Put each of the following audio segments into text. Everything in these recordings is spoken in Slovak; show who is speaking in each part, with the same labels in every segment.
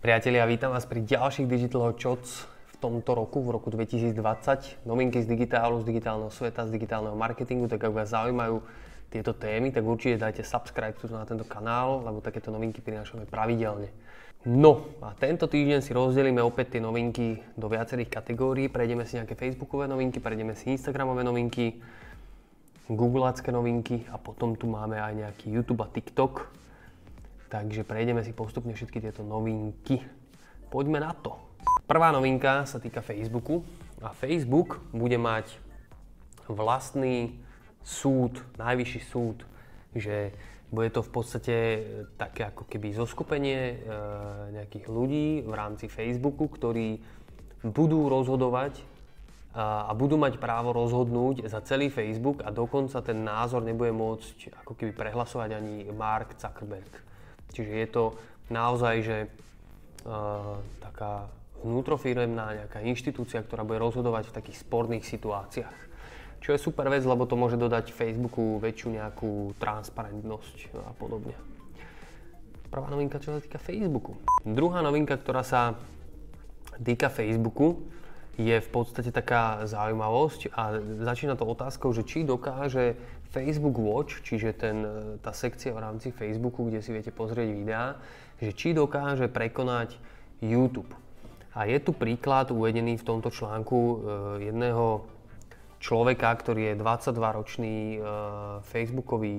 Speaker 1: Priatelia, vítam vás pri ďalších Digital Shots v tomto roku, v roku 2020. Novinky z digitálu, z digitálneho sveta, z digitálneho marketingu, tak ak vás zaujímajú tieto témy, tak určite dajte subscribe tu na tento kanál, lebo takéto novinky prinášame pravidelne. No a tento týždeň si rozdelíme opäť tie novinky do viacerých kategórií. Prejdeme si nejaké Facebookové novinky, prejdeme si Instagramové novinky, Googleacké novinky a potom tu máme aj nejaký YouTube a TikTok Takže prejdeme si postupne všetky tieto novinky. Poďme na to. Prvá novinka sa týka Facebooku a Facebook bude mať vlastný súd, najvyšší súd, že bude to v podstate také ako keby zoskupenie e, nejakých ľudí v rámci Facebooku, ktorí budú rozhodovať a, a budú mať právo rozhodnúť za celý Facebook a dokonca ten názor nebude môcť ako keby prehlasovať ani Mark Zuckerberg. Čiže je to naozaj, že uh, taká vnútrofiremná nejaká inštitúcia, ktorá bude rozhodovať v takých sporných situáciách. Čo je super vec, lebo to môže dodať Facebooku väčšiu nejakú transparentnosť a podobne. Prvá novinka, čo sa týka Facebooku. Druhá novinka, ktorá sa týka Facebooku, je v podstate taká zaujímavosť a začína to otázkou, že či dokáže Facebook Watch, čiže ten, e, tá sekcia v rámci Facebooku, kde si viete pozrieť videá, že či dokáže prekonať YouTube. A je tu príklad uvedený v tomto článku e, jedného človeka, ktorý je 22-ročný e, facebookový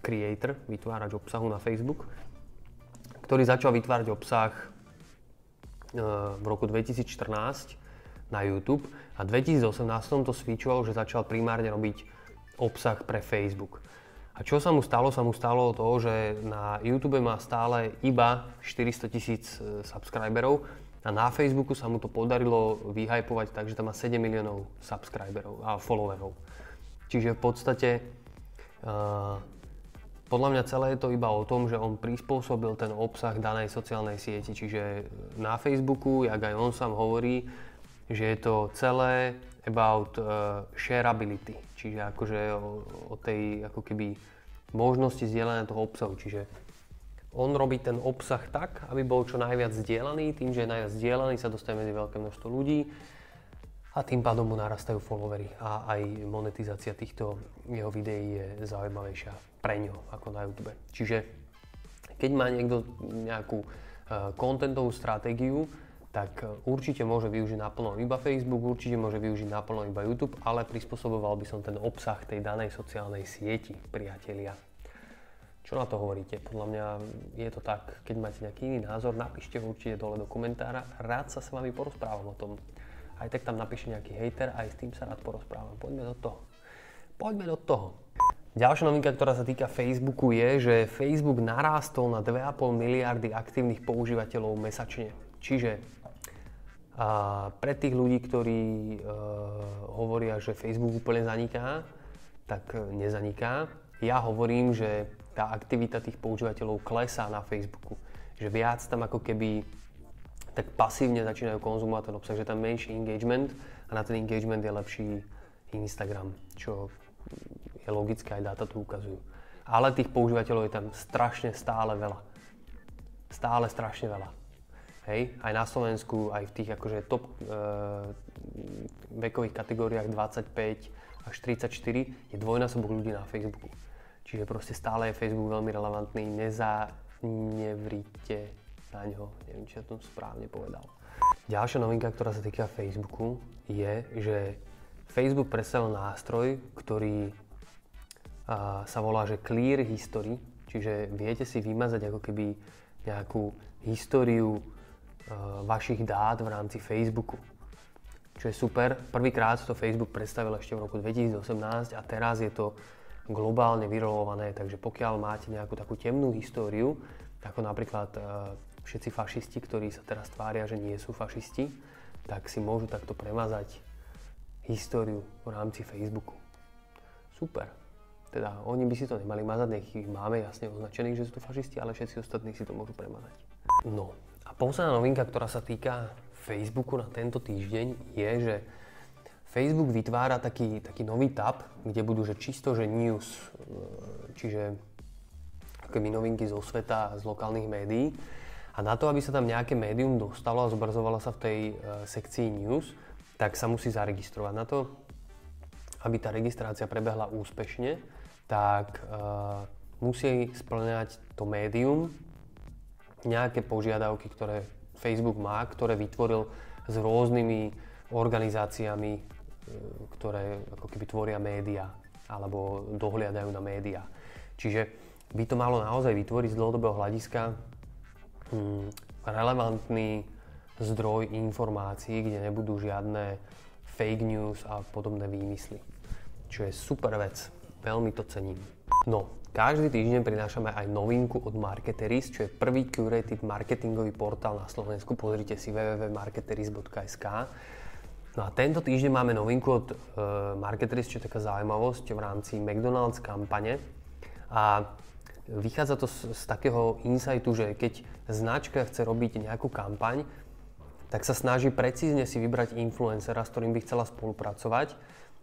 Speaker 1: creator, vytvárač obsahu na Facebook, ktorý začal vytvárať obsah v roku 2014 na YouTube a v 2018 to svičoval, že začal primárne robiť obsah pre Facebook. A čo sa mu stalo? Sa mu stalo to, že na YouTube má stále iba 400 tisíc e, subscriberov a na Facebooku sa mu to podarilo vyhypovať tak, že tam má 7 miliónov subscriberov a followerov. Čiže v podstate uh, podľa mňa celé je to iba o tom, že on prispôsobil ten obsah danej sociálnej sieti. Čiže na Facebooku, jak aj on sám hovorí, že je to celé about uh, shareability, čiže akože o, o tej ako keby možnosti zdieľania toho obsahu. Čiže on robí ten obsah tak, aby bol čo najviac zdieľaný, tým, že je najviac zdieľaný, sa dostane medzi veľké množstvo ľudí a tým pádom mu narastajú followery a aj monetizácia týchto jeho videí je zaujímavejšia pre ňo ako na YouTube. Čiže keď má niekto nejakú uh, contentovú stratégiu, tak e, určite môže využiť naplno iba Facebook, určite môže využiť naplno iba YouTube, ale prispôsoboval by som ten obsah tej danej sociálnej sieti, priatelia. Čo na to hovoríte? Podľa mňa je to tak, keď máte nejaký iný názor, napíšte ho určite dole do komentára. Rád sa s vami porozprávam o tom. Aj tak tam napíšte nejaký hater, aj s tým sa rád porozprávam. Poďme do toho. Poďme do toho. Ďalšia novinka, ktorá sa týka Facebooku je, že Facebook narástol na 2,5 miliardy aktívnych používateľov mesačne. Čiže a pre tých ľudí, ktorí e, hovoria, že Facebook úplne zaniká, tak e, nezaniká. Ja hovorím, že tá aktivita tých používateľov klesá na Facebooku. Že viac tam ako keby tak pasívne začínajú konzumovať ten obsah, že tam menší engagement a na ten engagement je lepší Instagram, čo je logické, aj dáta to ukazujú. Ale tých používateľov je tam strašne stále veľa. Stále strašne veľa. Hej, aj na Slovensku, aj v tých akože top e, vekových kategóriách 25 až 34 je dvojnásobok ľudí na Facebooku. Čiže proste stále je Facebook veľmi relevantný, nezanevrite na ňo, neviem, či ja to správne povedal. Ďalšia novinka, ktorá sa týka Facebooku, je, že Facebook predstavil nástroj, ktorý a, sa volá, že Clear History, čiže viete si vymazať ako keby nejakú históriu vašich dát v rámci Facebooku. Čo je super. Prvýkrát to Facebook predstavil ešte v roku 2018 a teraz je to globálne vyrolované, takže pokiaľ máte nejakú takú temnú históriu, ako napríklad uh, všetci fašisti, ktorí sa teraz tvária, že nie sú fašisti, tak si môžu takto premazať históriu v rámci Facebooku. Super. Teda oni by si to nemali mazať, nech ich máme jasne označených, že sú to fašisti, ale všetci ostatní si to môžu premazať. No, a posledná novinka, ktorá sa týka Facebooku na tento týždeň je, že Facebook vytvára taký, taký nový tab, kde budú že čisto, že news, e, čiže keby novinky zo sveta, z lokálnych médií. A na to, aby sa tam nejaké médium dostalo a zobrazovalo sa v tej e, sekcii news, tak sa musí zaregistrovať. Na to, aby tá registrácia prebehla úspešne, tak e, musí splňať to médium nejaké požiadavky, ktoré Facebook má, ktoré vytvoril s rôznymi organizáciami, e, ktoré ako keby tvoria médiá alebo dohliadajú na médiá. Čiže by to malo naozaj vytvoriť z dlhodobého hľadiska hm, relevantný zdroj informácií, kde nebudú žiadne fake news a podobné výmysly. Čo je super vec. Veľmi to cením. No, každý týždeň prinášame aj novinku od Marketeris, čo je prvý curated marketingový portál na Slovensku. Pozrite si www.marketeris.sk. No a tento týždeň máme novinku od uh, Marketeris, čo je taká zaujímavosť v rámci McDonald's kampane. A vychádza to z, z takého insightu, že keď značka chce robiť nejakú kampaň, tak sa snaží precízne si vybrať influencera, s ktorým by chcela spolupracovať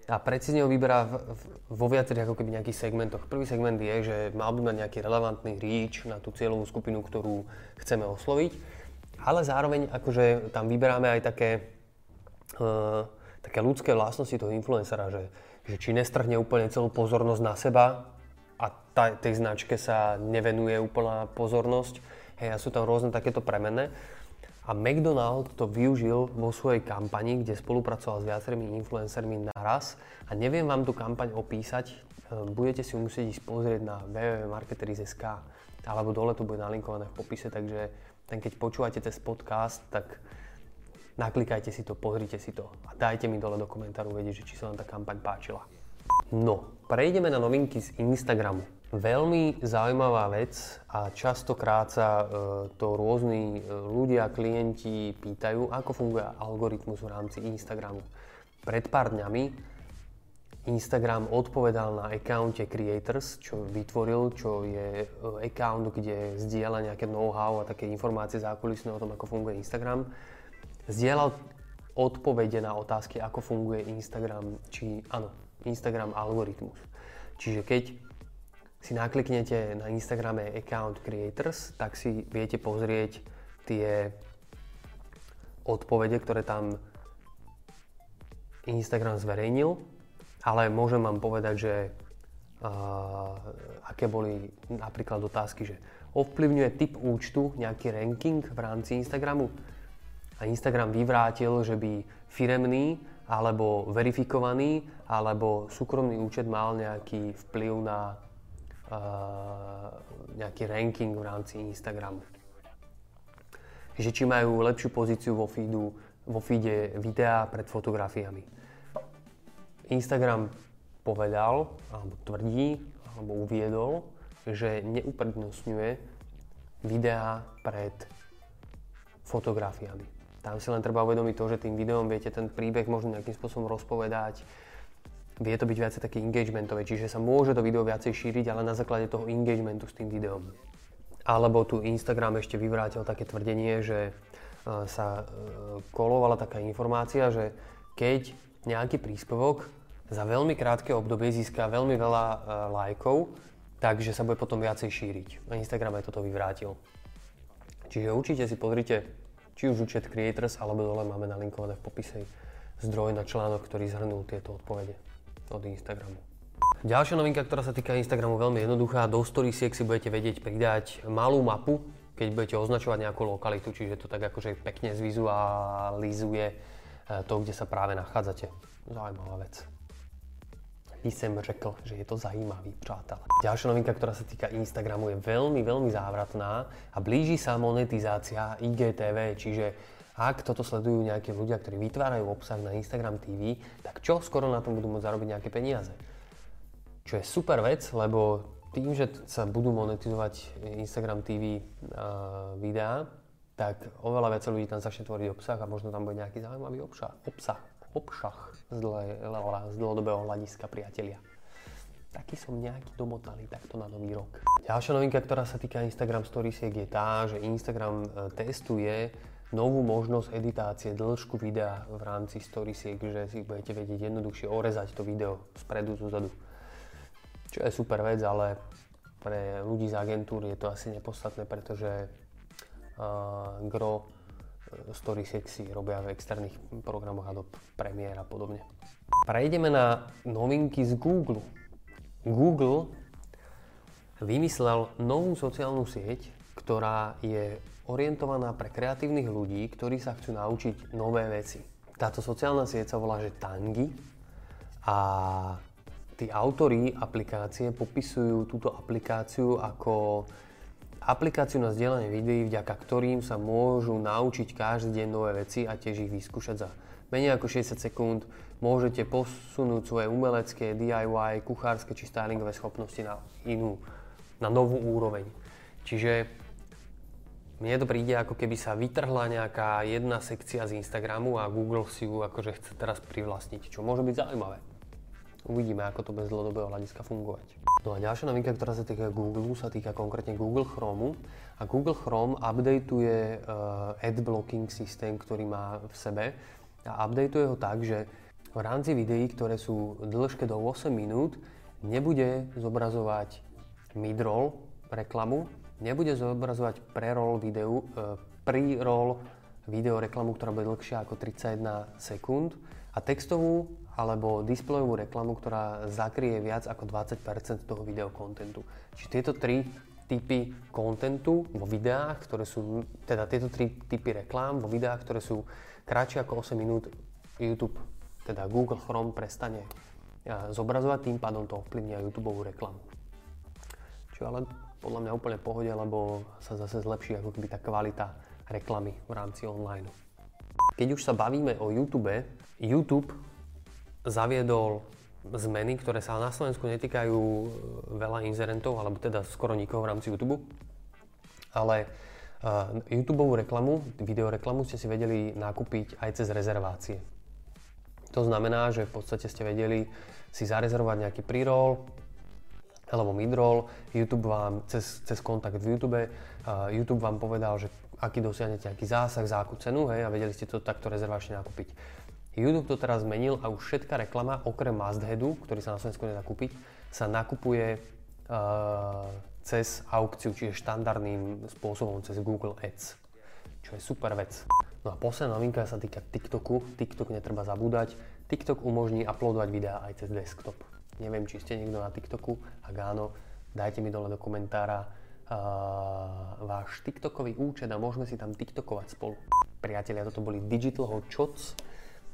Speaker 1: a precízne ho vyberá v, v, vo viacerých ako keby nejakých segmentoch. Prvý segment je, že mal by mať nejaký relevantný reach na tú cieľovú skupinu, ktorú chceme osloviť, ale zároveň akože tam vyberáme aj také, uh, také ľudské vlastnosti toho influencera, že, že či nestrhne úplne celú pozornosť na seba, a tá, tej značke sa nevenuje úplná pozornosť. Hej, a sú tam rôzne takéto premenné. A McDonald to využil vo svojej kampani, kde spolupracoval s viacerými influencermi naraz. A neviem vám tú kampaň opísať, ehm, budete si musieť ísť pozrieť na www.marketeris.sk alebo dole to bude nalinkované v popise, takže ten keď počúvate cez podcast, tak naklikajte si to, pozrite si to a dajte mi dole do komentáru vedieť, či sa vám tá kampaň páčila. No, prejdeme na novinky z Instagramu. Veľmi zaujímavá vec a častokrát sa e, to rôzni e, ľudia, klienti pýtajú, ako funguje algoritmus v rámci Instagramu. Pred pár dňami Instagram odpovedal na accounte Creators, čo vytvoril, čo je e, account, kde zdieľa nejaké know-how a také informácie zákulisné o tom, ako funguje Instagram. Zdieľal odpovede na otázky, ako funguje Instagram, či áno, Instagram algoritmus. Čiže keď si nakliknete na Instagrame account creators, tak si viete pozrieť tie odpovede, ktoré tam Instagram zverejnil, ale môžem vám povedať, že uh, aké boli napríklad otázky, že ovplyvňuje typ účtu nejaký ranking v rámci Instagramu? A Instagram vyvrátil, že by firemný alebo verifikovaný, alebo súkromný účet mal nejaký vplyv na nejaký ranking v rámci Instagramu. Že či majú lepšiu pozíciu vo feedu, vo feede videa pred fotografiami. Instagram povedal, alebo tvrdí, alebo uviedol, že neuprednostňuje videá pred fotografiami. Tam si len treba uvedomiť to, že tým videom viete ten príbeh možno nejakým spôsobom rozpovedať. Vie to byť viacej také engagementové, čiže sa môže to video viacej šíriť, ale na základe toho engagementu s tým videom. Alebo tu Instagram ešte vyvrátil také tvrdenie, že e, sa e, kolovala taká informácia, že keď nejaký príspevok za veľmi krátke obdobie získa veľmi veľa e, lajkov, takže sa bude potom viacej šíriť. A Instagram aj toto vyvrátil. Čiže určite si pozrite či už účet Creators, alebo dole máme nalinkované v popise zdroj na článok, ktorý zhrnul tieto odpovede od Instagramu. Ďalšia novinka, ktorá sa týka Instagramu, veľmi jednoduchá. Do storiesiek si budete vedieť pridať malú mapu, keď budete označovať nejakú lokalitu, čiže to tak akože pekne zvizualizuje eh, to, kde sa práve nachádzate. Zaujímavá vec by som řekl, že je to zajímavý, přátelé. Ďalšia novinka, ktorá sa týka Instagramu, je veľmi, veľmi závratná a blíži sa monetizácia IGTV, čiže ak toto sledujú nejakí ľudia, ktorí vytvárajú obsah na Instagram TV, tak čo skoro na tom budú môcť zarobiť nejaké peniaze. Čo je super vec, lebo tým, že sa budú monetizovať Instagram TV uh, videá, tak oveľa viac ľudí tam začne tvoriť obsah a možno tam bude nejaký zaujímavý obsah. obsah obšach z, dle, z dlhodobého hľadiska, priatelia. Taký som nejaký domotaný takto na nový rok. Ďalšia novinka, ktorá sa týka Instagram Storiesiek je tá, že Instagram e, testuje novú možnosť editácie dĺžku videa v rámci Storiesiek, že si budete vedieť jednoduchšie orezať to video spredu, zozadu. Čo je super vec, ale pre ľudí z agentúry je to asi nepodstatné, pretože gro story sexy robia v externých programoch Adobe Premiere a podobne. Prejdeme na novinky z Google. Google vymyslel novú sociálnu sieť, ktorá je orientovaná pre kreatívnych ľudí, ktorí sa chcú naučiť nové veci. Táto sociálna sieť sa volá, že Tangi a tí autori aplikácie popisujú túto aplikáciu ako aplikáciu na zdieľanie videí, vďaka ktorým sa môžu naučiť každý deň nové veci a tiež ich vyskúšať za menej ako 60 sekúnd. Môžete posunúť svoje umelecké, DIY, kuchárske či stylingové schopnosti na inú, na novú úroveň. Čiže mne to príde, ako keby sa vytrhla nejaká jedna sekcia z Instagramu a Google si ju akože chce teraz privlastniť, čo môže byť zaujímavé. Uvidíme, ako to bez dlhodobého hľadiska fungovať. No a ďalšia novinka, ktorá sa týka Google, sa týka konkrétne Google Chrome. A Google Chrome updateuje uh, ad blocking systém, ktorý má v sebe. A updateuje ho tak, že v rámci videí, ktoré sú dĺžke do 8 minút, nebude zobrazovať midroll reklamu, nebude zobrazovať pre-roll videu, uh, pre-roll video reklamu, ktorá bude dlhšia ako 31 sekúnd a textovú alebo displejovú reklamu, ktorá zakrie viac ako 20% toho videokontentu. Čiže tieto tri typy kontentu vo videách, ktoré sú, teda tieto tri typy reklám vo videách, ktoré sú kratšie ako 8 minút, YouTube, teda Google Chrome prestane zobrazovať, tým pádom to ovplyvní aj YouTube reklamu. Čo ale podľa mňa úplne pohode, lebo sa zase zlepší ako keby tá kvalita reklamy v rámci online. Keď už sa bavíme o YouTube, YouTube zaviedol zmeny, ktoré sa na Slovensku netýkajú e, veľa inzerentov, alebo teda skoro nikoho v rámci YouTube. Ale uh, YouTube reklamu, videoreklamu ste si vedeli nakúpiť aj cez rezervácie. To znamená, že v podstate ste vedeli si zarezervovať nejaký pre-roll alebo midroll. YouTube vám cez, cez kontakt v YouTube, uh, YouTube vám povedal, že aký dosiahnete nejaký zásah, za akú cenu, hej, a vedeli ste to takto rezervačne nakúpiť. YouTube to teraz zmenil a už všetká reklama, okrem Mastheadu, ktorý sa na Slovensku nedá kúpiť, sa nakupuje uh, cez aukciu, čiže štandardným spôsobom cez Google Ads, čo je super vec. No a posledná novinka sa týka TikToku. TikTok netreba zabúdať. TikTok umožní uploadovať videá aj cez desktop. Neviem, či ste niekto na TikToku. Ak áno, dajte mi dole do komentára uh, váš TikTokový účet a môžeme si tam TikTokovať spolu. Priatelia, toto boli Digital Hot.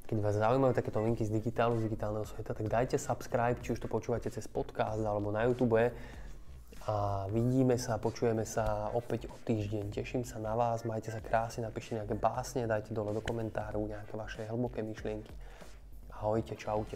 Speaker 1: Keď vás zaujímajú takéto linky z digitálu, z digitálneho sveta, tak dajte subscribe, či už to počúvate cez podcast alebo na YouTube. A vidíme sa, počujeme sa opäť o týždeň. Teším sa na vás, majte sa krásne, napíšte nejaké básne, dajte dole do komentáru nejaké vaše hlboké myšlienky. Ahojte, čaute.